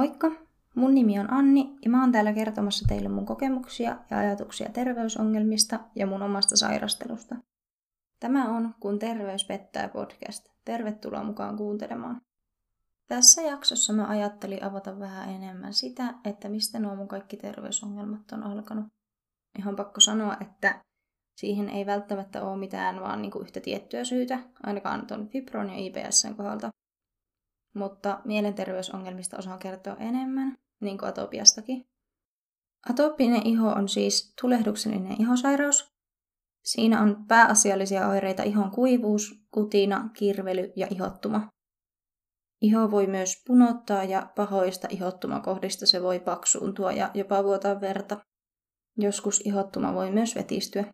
Moikka! Mun nimi on Anni ja mä oon täällä kertomassa teille mun kokemuksia ja ajatuksia terveysongelmista ja mun omasta sairastelusta. Tämä on Kun terveys pettää podcast. Tervetuloa mukaan kuuntelemaan. Tässä jaksossa mä ajattelin avata vähän enemmän sitä, että mistä nuo mun kaikki terveysongelmat on alkanut. Ihan pakko sanoa, että siihen ei välttämättä ole mitään vaan niin kuin yhtä tiettyä syytä, ainakaan tuon Fibron ja IBSn kohdalta. Mutta mielenterveysongelmista osaan kertoa enemmän, niin kuin atopiastakin. Atopinen iho on siis tulehduksellinen ihosairaus. Siinä on pääasiallisia oireita ihon kuivuus, kutina, kirvely ja ihottuma. Iho voi myös punottaa ja pahoista ihottumakohdista se voi paksuuntua ja jopa vuotaa verta. Joskus ihottuma voi myös vetistyä.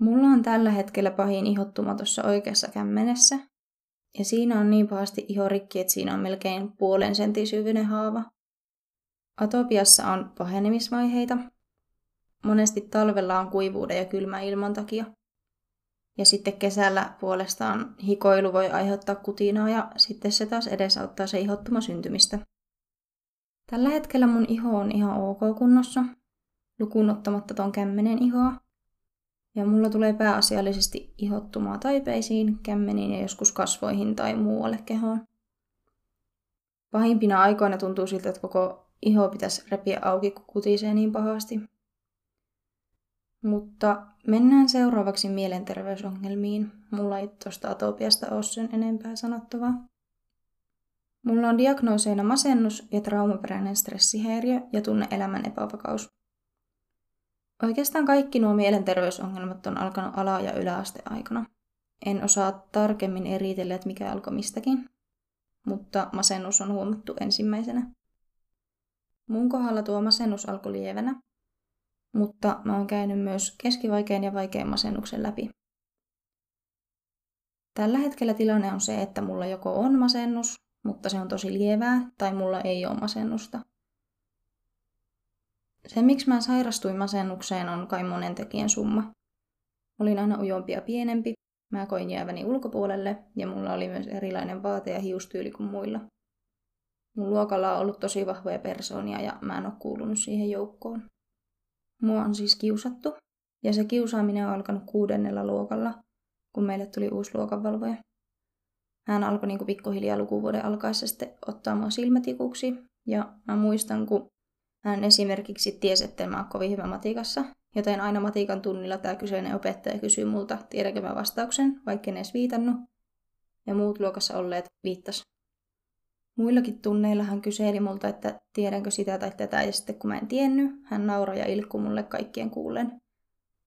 Mulla on tällä hetkellä pahin ihottuma tuossa oikeassa kämmenessä. Ja siinä on niin pahasti ihorikki, että siinä on melkein puolen sentin syvyinen haava. Atopiassa on pahenemisvaiheita. Monesti talvella on kuivuuden ja kylmä ilman takia. Ja sitten kesällä puolestaan hikoilu voi aiheuttaa kutinaa ja sitten se taas edesauttaa se ihottuma syntymistä. Tällä hetkellä mun iho on ihan ok kunnossa, lukuun ottamatta ton kämmenen ihoa. Ja mulla tulee pääasiallisesti ihottumaa taipeisiin, kämmeniin ja joskus kasvoihin tai muualle kehoon. Pahimpina aikoina tuntuu siltä, että koko iho pitäisi repiä auki, kun kutisee niin pahasti. Mutta mennään seuraavaksi mielenterveysongelmiin. Mulla ei tuosta atopiasta ole sen enempää sanottavaa. Mulla on diagnooseina masennus ja traumaperäinen stressihäiriö ja tunne elämän epävakaus. Oikeastaan kaikki nuo mielenterveysongelmat on alkanut ala- ja yläasteaikana. En osaa tarkemmin eritellä, että mikä alkoi mistäkin, mutta masennus on huomattu ensimmäisenä. Mun kohdalla tuo masennus alkoi lievänä, mutta mä oon käynyt myös keskivaikean ja vaikean masennuksen läpi. Tällä hetkellä tilanne on se, että mulla joko on masennus, mutta se on tosi lievää, tai mulla ei ole masennusta. Se, miksi mä sairastuin masennukseen, on kai monen tekijän summa. Olin aina ujompi ja pienempi, mä koin jääväni ulkopuolelle ja mulla oli myös erilainen vaate- ja hiustyyli kuin muilla. Mun luokalla on ollut tosi vahvoja persoonia ja mä en ole kuulunut siihen joukkoon. Mua on siis kiusattu, ja se kiusaaminen on alkanut kuudennella luokalla, kun meille tuli uusi luokanvalvoja. Hän alkoi niin pikkuhiljaa lukuvuoden alkaessa sitten ottaa mua silmätikuksi, ja mä muistan, kun hän esimerkiksi tiesi, että mä oon kovin hyvä matikassa, joten aina matikan tunnilla tämä kyseinen opettaja kysyy multa, tiedänkö mä vastauksen, vaikka en edes viitannut. Ja muut luokassa olleet viittas. Muillakin tunneilla hän kyseli multa, että tiedänkö sitä tai tätä, ja sitten kun mä en tiennyt, hän nauroi ja ilkkui mulle kaikkien kuulen.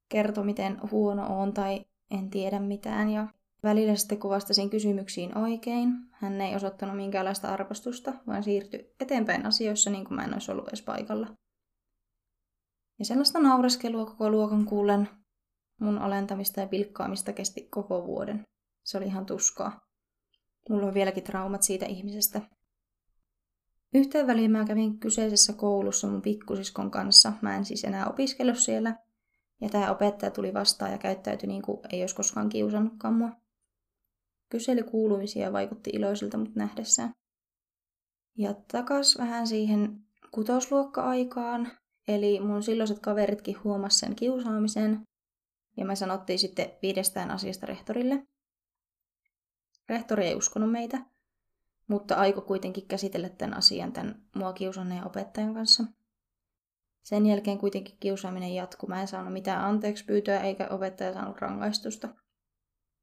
Kertoi, miten huono on tai en tiedä mitään, ja välillä sitten kun vastasin kysymyksiin oikein, hän ei osoittanut minkäänlaista arvostusta, vaan siirtyi eteenpäin asioissa niin kuin mä en olisi ollut edes paikalla. Ja sellaista naureskelua koko luokan kuulen, mun alentamista ja pilkkaamista kesti koko vuoden. Se oli ihan tuskaa. Mulla on vieläkin traumat siitä ihmisestä, Yhteen väliin mä kävin kyseisessä koulussa mun pikkusiskon kanssa. Mä en siis enää opiskellut siellä. Ja tämä opettaja tuli vastaan ja käyttäytyi niin kuin ei olisi koskaan kiusannutkaan mua. Kyseli kuulumisia ja vaikutti iloisilta mut nähdessään. Ja takas vähän siihen kutosluokka-aikaan. Eli mun silloiset kaveritkin huomasi sen kiusaamisen. Ja me sanottiin sitten viidestään asiasta rehtorille. Rehtori ei uskonut meitä, mutta aiko kuitenkin käsitellä tämän asian tämän mua kiusanneen opettajan kanssa. Sen jälkeen kuitenkin kiusaaminen jatkuu. Mä en saanut mitään anteeksi pyytöä eikä opettaja saanut rangaistusta.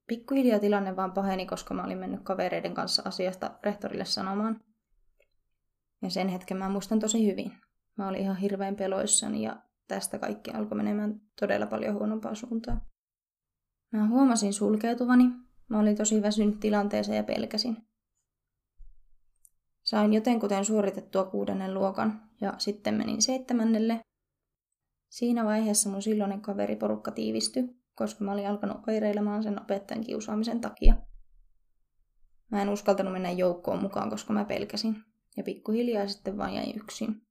Pikkuhiljaa tilanne vaan paheni, koska mä olin mennyt kavereiden kanssa asiasta rehtorille sanomaan. Ja sen hetken mä muistan tosi hyvin. Mä olin ihan hirveän peloissani ja tästä kaikki alkoi menemään todella paljon huonompaa suuntaan. Mä huomasin sulkeutuvani. Mä olin tosi väsynyt tilanteeseen ja pelkäsin. Sain jotenkuten suoritettua kuudennen luokan ja sitten menin seitsemännelle. Siinä vaiheessa mun silloinen kaveriporukka tiivistyi, koska mä olin alkanut oireilemaan sen opettajan kiusaamisen takia. Mä en uskaltanut mennä joukkoon mukaan, koska mä pelkäsin. Ja pikkuhiljaa sitten vain jäin yksin.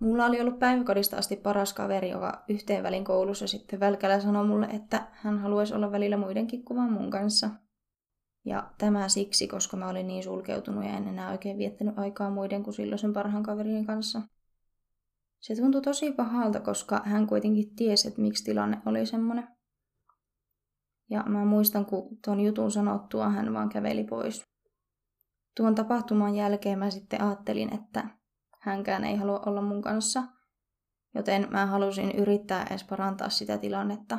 Mulla oli ollut päiväkodista asti paras kaveri, joka yhteen välin koulussa sitten välkällä sanoi mulle, että hän haluaisi olla välillä muidenkin kuvan mun kanssa. Ja tämä siksi, koska mä olin niin sulkeutunut ja en enää oikein viettänyt aikaa muiden kuin silloisen parhaan kaverin kanssa. Se tuntui tosi pahalta, koska hän kuitenkin tiesi, että miksi tilanne oli semmoinen. Ja mä muistan, kun tuon jutun sanottua, hän vaan käveli pois. Tuon tapahtuman jälkeen mä sitten ajattelin, että hänkään ei halua olla mun kanssa, joten mä halusin yrittää edes parantaa sitä tilannetta.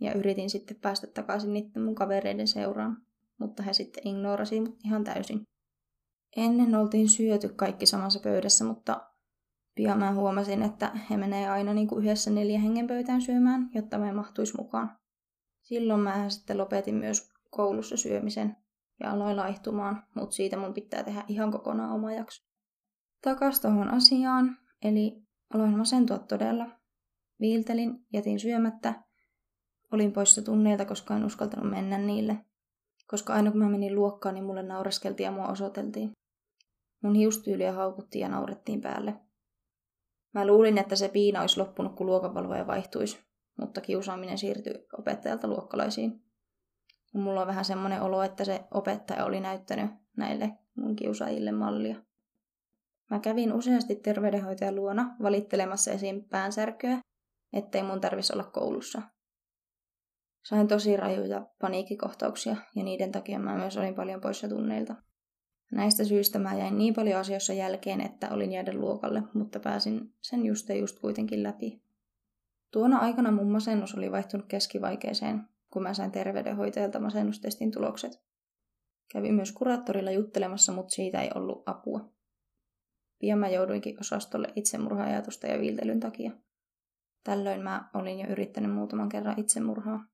Ja yritin sitten päästä takaisin niiden mun kavereiden seuraan, mutta he sitten ignorasi ihan täysin. Ennen oltiin syöty kaikki samassa pöydässä, mutta pian mä huomasin, että he menee aina niin kuin yhdessä neljä hengen pöytään syömään, jotta mä mahtuisi mukaan. Silloin mä sitten lopetin myös koulussa syömisen ja aloin laihtumaan, mutta siitä mun pitää tehdä ihan kokonaan oma jakso. Takas tuohon asiaan, eli aloin masentua todella. Viiltelin, jätin syömättä. Olin poissa tunneilta, koska en uskaltanut mennä niille. Koska aina kun mä menin luokkaan, niin mulle naureskeltiin ja mua osoiteltiin. Mun hiustyyliä haukuttiin ja naurettiin päälle. Mä luulin, että se piina olisi loppunut, kun luokavalvoja vaihtuisi, mutta kiusaaminen siirtyi opettajalta luokkalaisiin. Mulla on vähän semmoinen olo, että se opettaja oli näyttänyt näille mun kiusaajille mallia. Mä kävin useasti terveydenhoitajan luona valittelemassa esiin päänsärkyä, ettei mun tarvitsisi olla koulussa. Sain tosi rajuja paniikkikohtauksia ja niiden takia mä myös olin paljon poissa tunneilta. Näistä syistä mä jäin niin paljon asioissa jälkeen, että olin jäädä luokalle, mutta pääsin sen just ja just kuitenkin läpi. Tuona aikana mun masennus oli vaihtunut keskivaikeeseen, kun mä sain terveydenhoitajalta masennustestin tulokset. Kävin myös kuraattorilla juttelemassa, mutta siitä ei ollut apua. Pian mä jouduinkin osastolle itsemurha-ajatusta ja viiltelyn takia. Tällöin mä olin jo yrittänyt muutaman kerran itsemurhaa.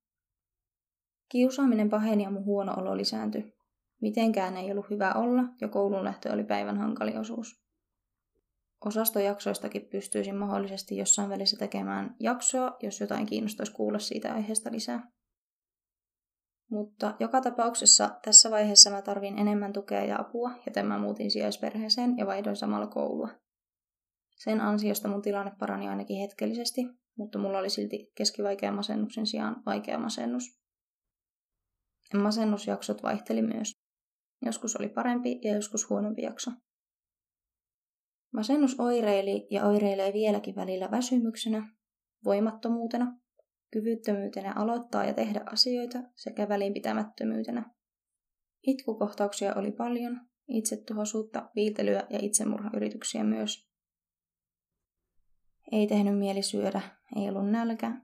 Kiusaaminen paheni ja mun huono olo lisääntyi. Mitenkään ei ollut hyvä olla ja koulun lähtö oli päivän hankali osuus. Osastojaksoistakin pystyisin mahdollisesti jossain välissä tekemään jaksoa, jos jotain kiinnostaisi kuulla siitä aiheesta lisää. Mutta joka tapauksessa tässä vaiheessa mä tarvin enemmän tukea ja apua, joten mä muutin sijaisperheeseen ja vaihdoin samalla koulua. Sen ansiosta mun tilanne parani ainakin hetkellisesti, mutta mulla oli silti keskivaikean masennuksen sijaan vaikea masennus. Masennusjaksot vaihteli myös. Joskus oli parempi ja joskus huonompi jakso. Masennus oireili ja oireilee vieläkin välillä väsymyksenä, voimattomuutena kyvyttömyytenä aloittaa ja tehdä asioita sekä välinpitämättömyytenä. Itkukohtauksia oli paljon, itsetuhoisuutta, viiltelyä ja itsemurhayrityksiä myös. Ei tehnyt mieli syödä, ei ollut nälkä,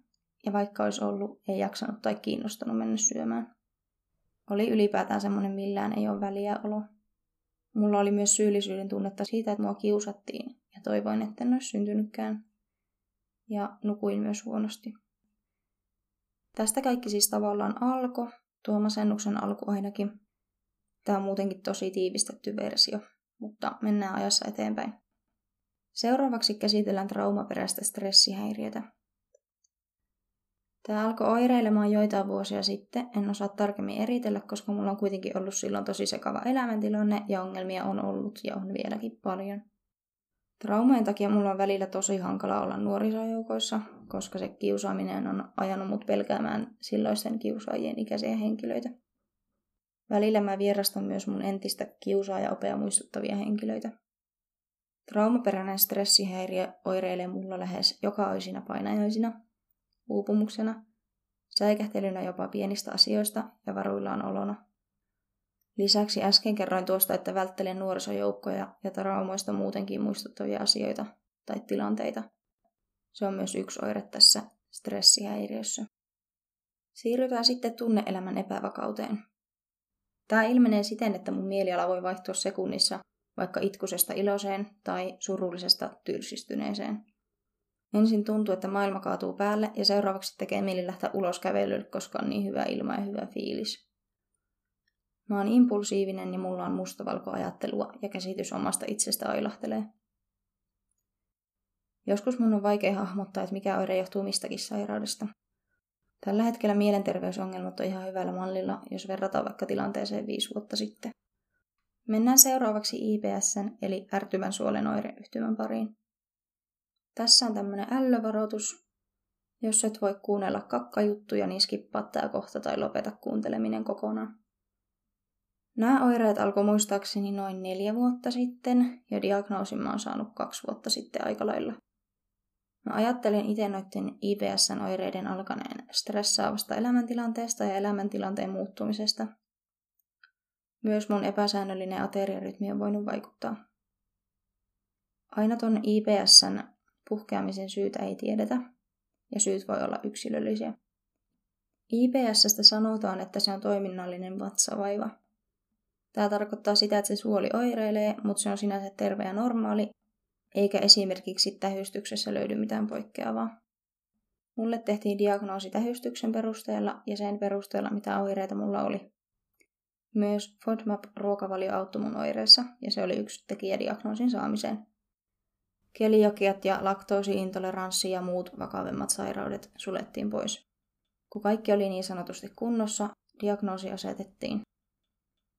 ja vaikka olisi ollut, ei jaksanut tai kiinnostanut mennä syömään. Oli ylipäätään semmoinen millään ei ole väliä olo. Mulla oli myös syyllisyyden tunnetta siitä, että mua kiusattiin, ja toivoin, että en olisi syntynytkään. Ja nukuin myös huonosti. Tästä kaikki siis tavallaan alkoi, tuo masennuksen alku ainakin. Tämä on muutenkin tosi tiivistetty versio, mutta mennään ajassa eteenpäin. Seuraavaksi käsitellään traumaperäistä stressihäiriötä. Tämä alkoi oireilemaan joitain vuosia sitten. En osaa tarkemmin eritellä, koska mulla on kuitenkin ollut silloin tosi sekava elämäntilanne ja ongelmia on ollut ja on vieläkin paljon. Traumojen takia mulla on välillä tosi hankala olla nuorisojoukoissa, koska se kiusaaminen on ajanut mut pelkäämään silloisten kiusaajien ikäisiä henkilöitä. Välillä mä vierastan myös mun entistä kiusaaja-opea muistuttavia henkilöitä. Traumaperäinen stressihäiriö oireilee mulla lähes joka oisina painajaisina, uupumuksena, säikähtelynä jopa pienistä asioista ja varuillaan olona. Lisäksi äsken kerroin tuosta, että välttelen nuorisojoukkoja ja traumoista muutenkin muistuttavia asioita tai tilanteita. Se on myös yksi oire tässä stressihäiriössä. Siirrytään sitten tunneelämän epävakauteen. Tämä ilmenee siten, että mun mieliala voi vaihtua sekunnissa vaikka itkusesta iloiseen tai surullisesta tylsistyneeseen. Ensin tuntuu, että maailma kaatuu päälle ja seuraavaksi tekee mieli lähteä ulos kävelylle, koska on niin hyvä ilma ja hyvä fiilis. Mä oon impulsiivinen ja mulla on mustavalkoajattelua ja käsitys omasta itsestä ailahtelee. Joskus mun on vaikea hahmottaa, että mikä oire johtuu mistäkin sairaudesta. Tällä hetkellä mielenterveysongelmat on ihan hyvällä mallilla, jos verrataan vaikka tilanteeseen viisi vuotta sitten. Mennään seuraavaksi IPSn eli ärtyvän suolen oireyhtymän pariin. Tässä on tämmönen ällövaroitus. Jos et voi kuunnella kakkajuttuja, niin skippaa tää kohta tai lopeta kuunteleminen kokonaan. Nämä oireet alkoi muistaakseni noin neljä vuotta sitten ja diagnoosin mä oon saanut kaksi vuotta sitten aika lailla. Mä ajattelin itse noiden IBSn oireiden alkaneen stressaavasta elämäntilanteesta ja elämäntilanteen muuttumisesta. Myös mun epäsäännöllinen ateriarytmi on voinut vaikuttaa. Aina ton IBSn puhkeamisen syytä ei tiedetä, ja syyt voi olla yksilöllisiä. IBSstä sanotaan, että se on toiminnallinen vatsavaiva. Tämä tarkoittaa sitä, että se suoli oireilee, mutta se on sinänsä terve ja normaali, eikä esimerkiksi tähystyksessä löydy mitään poikkeavaa. Mulle tehtiin diagnoosi tähystyksen perusteella ja sen perusteella, mitä oireita mulla oli. Myös FODMAP-ruokavalio auttoi mun oireissa, ja se oli yksi tekijä diagnoosin saamiseen. Keliakiat ja laktoosiintoleranssi ja muut vakavemmat sairaudet sulettiin pois. Kun kaikki oli niin sanotusti kunnossa, diagnoosi asetettiin.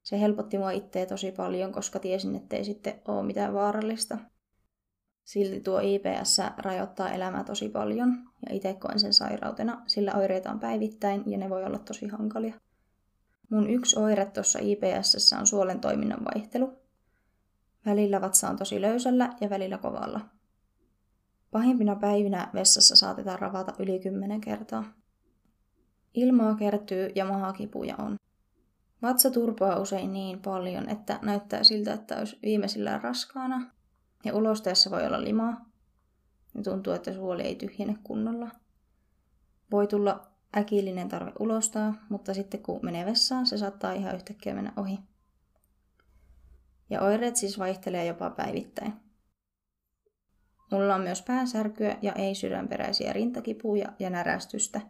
Se helpotti mua itseä tosi paljon, koska tiesin, ettei sitten ole mitään vaarallista. Silti tuo IPS rajoittaa elämää tosi paljon, ja itse koen sen sairautena, sillä oireita on päivittäin ja ne voi olla tosi hankalia. Mun yksi oire tuossa IPS on suolen toiminnan vaihtelu. Välillä vatsa on tosi löysällä ja välillä kovalla. Pahimpina päivinä vessassa saatetaan ravata yli 10 kertaa. Ilmaa kertyy ja mahakipuja on. Vatsa turpoaa usein niin paljon, että näyttää siltä, että olisi viimeisillään raskaana, ja ulosteessa voi olla limaa, ja tuntuu, että suoli ei tyhjene kunnolla. Voi tulla äkillinen tarve ulostaa, mutta sitten kun menee vessaan, se saattaa ihan yhtäkkiä mennä ohi. Ja oireet siis vaihtelee jopa päivittäin. Mulla on myös pääsärkyä ja ei-sydänperäisiä rintakipuja ja närästystä.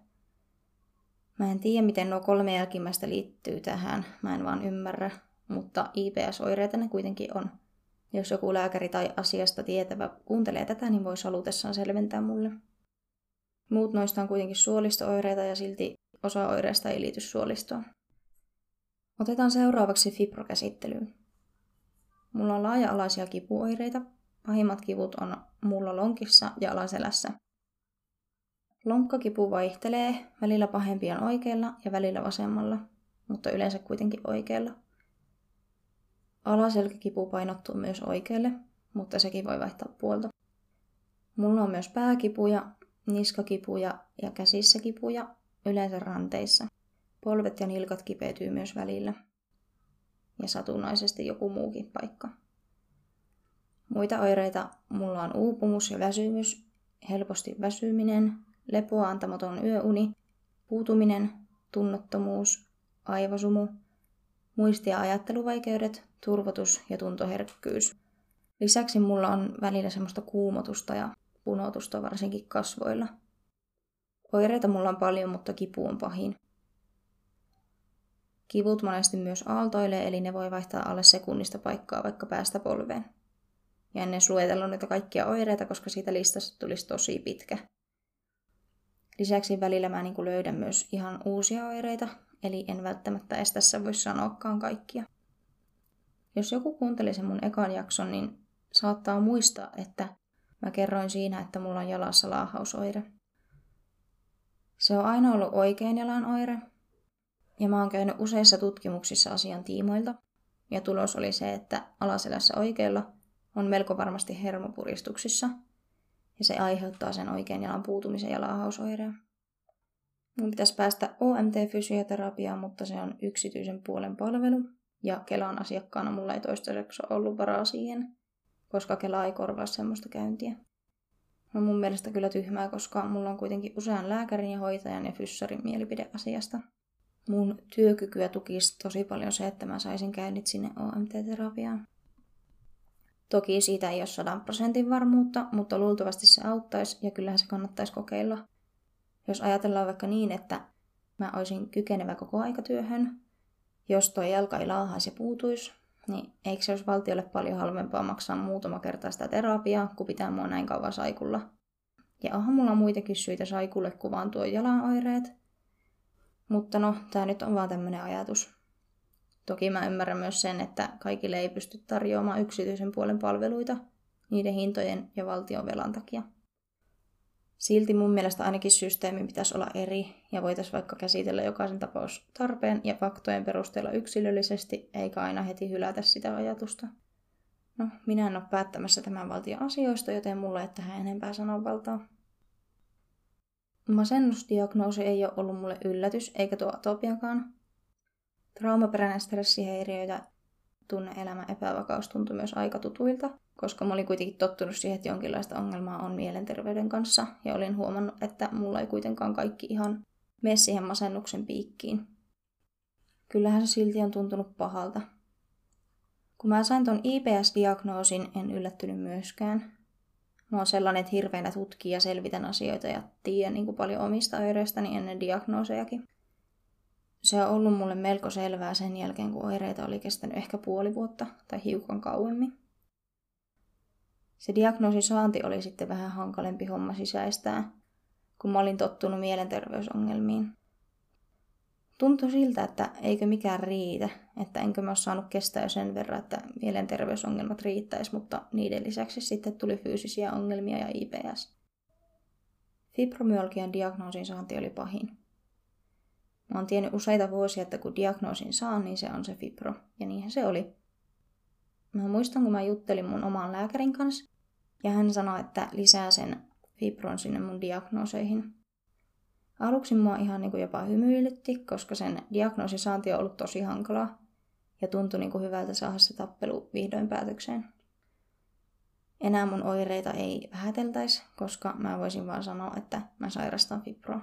Mä en tiedä, miten nuo kolme jälkimmäistä liittyy tähän, mä en vaan ymmärrä, mutta IPS-oireita ne kuitenkin on. Jos joku lääkäri tai asiasta tietävä kuuntelee tätä, niin voi salutessaan selventää mulle. Muut noista on kuitenkin suolistooireita ja silti osa oireista ei liity suolistoon. Otetaan seuraavaksi fibrokäsittelyyn. Mulla on laaja-alaisia kipuoireita. Pahimmat kivut on mulla lonkissa ja alaselässä. Lonkkakipu vaihtelee, välillä pahempi on oikealla ja välillä vasemmalla, mutta yleensä kuitenkin oikealla. Alaselkäkipu painottuu myös oikealle, mutta sekin voi vaihtaa puolta. Mulla on myös pääkipuja, niskakipuja ja käsissä kipuja, yleensä ranteissa. Polvet ja nilkat kipeytyy myös välillä. Ja satunnaisesti joku muukin paikka. Muita oireita mulla on uupumus ja väsymys, helposti väsyminen, lepoa antamaton yöuni, puutuminen, tunnottomuus, aivosumu, muisti- ja ajatteluvaikeudet, turvotus ja tuntoherkkyys. Lisäksi mulla on välillä semmoista kuumotusta ja punotusta varsinkin kasvoilla. Oireita mulla on paljon, mutta kipu on pahin. Kivut monesti myös aaltoilee, eli ne voi vaihtaa alle sekunnista paikkaa vaikka päästä polveen. Ja ennen luetellut näitä kaikkia oireita, koska siitä listasta tulisi tosi pitkä. Lisäksi välillä mä niin löydän myös ihan uusia oireita, eli en välttämättä edes tässä voi sanoakaan kaikkia. Jos joku kuunteli sen mun ekan jakson, niin saattaa muistaa, että Mä kerroin siinä, että mulla on jalassa laahausoire. Se on aina ollut oikein jalan oire. Ja mä oon käynyt useissa tutkimuksissa asian tiimoilta. Ja tulos oli se, että alaselässä oikealla on melko varmasti hermopuristuksissa. Ja se aiheuttaa sen oikein jalan puutumisen ja laahausoireen. Mun pitäisi päästä OMT-fysioterapiaan, mutta se on yksityisen puolen palvelu. Ja Kelan asiakkaana mulla ei toistaiseksi ollut varaa siihen koska Kela ei korvaa semmoista käyntiä. On mun mielestä kyllä tyhmää, koska mulla on kuitenkin usean lääkärin ja hoitajan ja fyssarin mielipide asiasta. Mun työkykyä tukisi tosi paljon se, että mä saisin käynnit sinne OMT-terapiaan. Toki siitä ei ole sadan prosentin varmuutta, mutta luultavasti se auttaisi ja kyllähän se kannattaisi kokeilla. Jos ajatellaan vaikka niin, että mä olisin kykenevä koko aikatyöhön, jos toi jalka ei laahaisi ja puutuisi, niin eikö se olisi valtiolle paljon halvempaa maksaa muutama kerta sitä terapiaa, kun pitää mua näin kauan saikulla? Ja onhan mulla muitakin syitä saikulle kuvaan tuo jalan oireet. Mutta no, tämä nyt on vaan tämmöinen ajatus. Toki mä ymmärrän myös sen, että kaikille ei pysty tarjoamaan yksityisen puolen palveluita niiden hintojen ja valtion velan takia. Silti mun mielestä ainakin systeemi pitäisi olla eri ja voitaisiin vaikka käsitellä jokaisen tapaus tarpeen ja faktojen perusteella yksilöllisesti, eikä aina heti hylätä sitä ajatusta. No, minä en ole päättämässä tämän valtion asioista, joten mulla ei tähän enempää sananvaltaa. Masennusdiagnoosi ei ole ollut mulle yllätys, eikä tuo atopiakaan. Traumaperäinen stressihäiriö ja tunne-elämän epävakaus tuntui myös aika tutuilta, koska mä olin kuitenkin tottunut siihen, että jonkinlaista ongelmaa on mielenterveyden kanssa, ja olin huomannut, että mulla ei kuitenkaan kaikki ihan mene siihen masennuksen piikkiin. Kyllähän se silti on tuntunut pahalta. Kun mä sain ton IPS-diagnoosin, en yllättynyt myöskään. Mä oon sellainen, että hirveänä tutkii ja selvitän asioita ja tiedän niin kuin paljon omista oireistani ennen diagnoosejakin. Se on ollut mulle melko selvää sen jälkeen, kun oireita oli kestänyt ehkä puoli vuotta tai hiukan kauemmin. Se diagnoosin saanti oli sitten vähän hankalempi homma sisäistää, kun mä olin tottunut mielenterveysongelmiin. Tuntui siltä, että eikö mikään riitä, että enkö mä ole saanut kestää sen verran, että mielenterveysongelmat riittäisi, mutta niiden lisäksi sitten tuli fyysisiä ongelmia ja IPS. Fibromyalgian diagnoosin saanti oli pahin. Mä oon tiennyt useita vuosia, että kun diagnoosin saan, niin se on se fibro. Ja niinhän se oli. Mä muistan, kun mä juttelin mun oman lääkärin kanssa, ja hän sanoi, että lisää sen fibron sinne mun diagnooseihin. Aluksi mua ihan niin kuin jopa hymyilytti, koska sen diagnoosin saanti on ollut tosi hankalaa, ja tuntui niin kuin hyvältä saada se tappelu vihdoin päätökseen. Enää mun oireita ei vähäteltäisi, koska mä voisin vaan sanoa, että mä sairastan fibroa.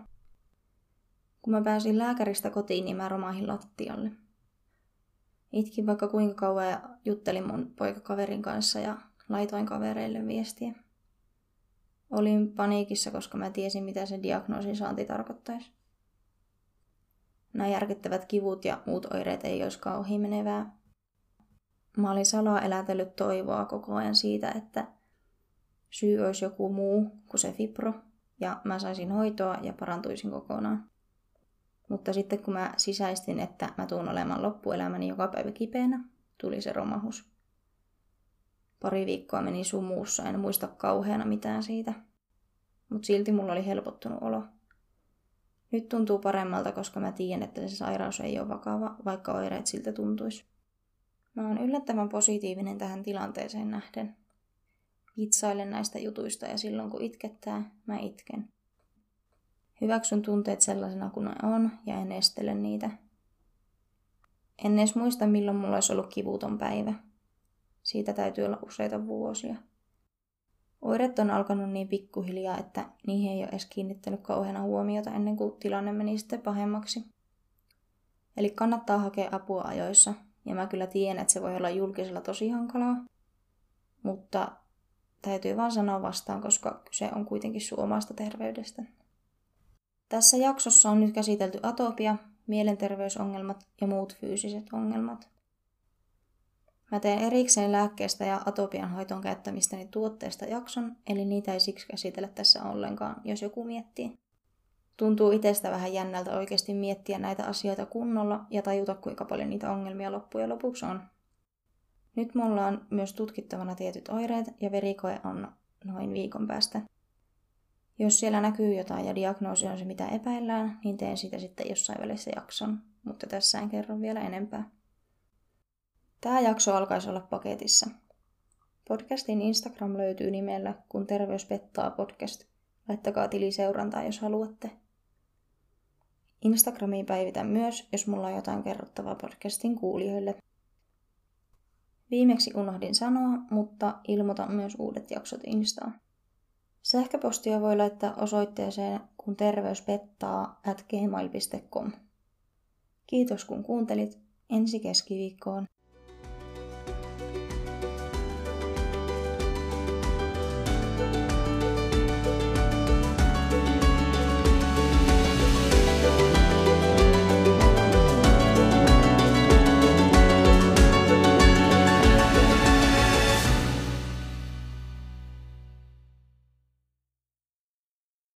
Kun mä pääsin lääkäristä kotiin, niin mä romahin lattialle. Itkin vaikka kuinka kauan ja juttelin mun poikakaverin kanssa ja laitoin kavereille viestiä. Olin paniikissa, koska mä tiesin, mitä se diagnoosin saanti tarkoittaisi. Nämä järkyttävät kivut ja muut oireet ei olisikaan menevää. Mä olin salaa elätellyt toivoa koko ajan siitä, että syy olisi joku muu kuin se fibro, ja mä saisin hoitoa ja parantuisin kokonaan. Mutta sitten kun mä sisäistin, että mä tuun olemaan loppuelämäni joka päivä kipeänä, tuli se romahus. Pari viikkoa meni sumuussa, en muista kauheana mitään siitä. Mutta silti mulla oli helpottunut olo. Nyt tuntuu paremmalta, koska mä tiedän, että se sairaus ei ole vakava, vaikka oireet siltä tuntuisi. Mä oon yllättävän positiivinen tähän tilanteeseen nähden. Vitsailen näistä jutuista ja silloin kun itkettää, mä itken. Hyväksyn tunteet sellaisena kuin ne on ja en estele niitä. En edes muista, milloin mulla olisi ollut kivuton päivä. Siitä täytyy olla useita vuosia. Oireet on alkanut niin pikkuhiljaa, että niihin ei ole edes kiinnittänyt kauheana huomiota ennen kuin tilanne meni sitten pahemmaksi. Eli kannattaa hakea apua ajoissa, ja mä kyllä tiedän, että se voi olla julkisella tosi hankalaa, mutta täytyy vaan sanoa vastaan, koska kyse on kuitenkin suomasta terveydestä. Tässä jaksossa on nyt käsitelty atopia, mielenterveysongelmat ja muut fyysiset ongelmat. Mä teen erikseen lääkkeestä ja atopian hoitoon käyttämistäni tuotteesta jakson, eli niitä ei siksi käsitellä tässä ollenkaan, jos joku miettii. Tuntuu itsestä vähän jännältä oikeasti miettiä näitä asioita kunnolla ja tajuta, kuinka paljon niitä ongelmia loppujen lopuksi on. Nyt mulla on myös tutkittavana tietyt oireet ja verikoe on noin viikon päästä. Jos siellä näkyy jotain ja diagnoosi on se mitä epäillään, niin teen sitä sitten jossain välissä jakson, mutta tässä en kerro vielä enempää. Tämä jakso alkaisi olla paketissa. Podcastin Instagram löytyy nimellä Kun terveys pettaa podcast. Laittakaa tili seurantaa, jos haluatte. Instagramiin päivitän myös, jos mulla on jotain kerrottavaa podcastin kuulijoille. Viimeksi unohdin sanoa, mutta ilmoitan myös uudet jaksot Instaan. Sähköpostia voi laittaa osoitteeseen kun terveys pettaa at gmail.com. Kiitos kun kuuntelit. Ensi keskiviikkoon.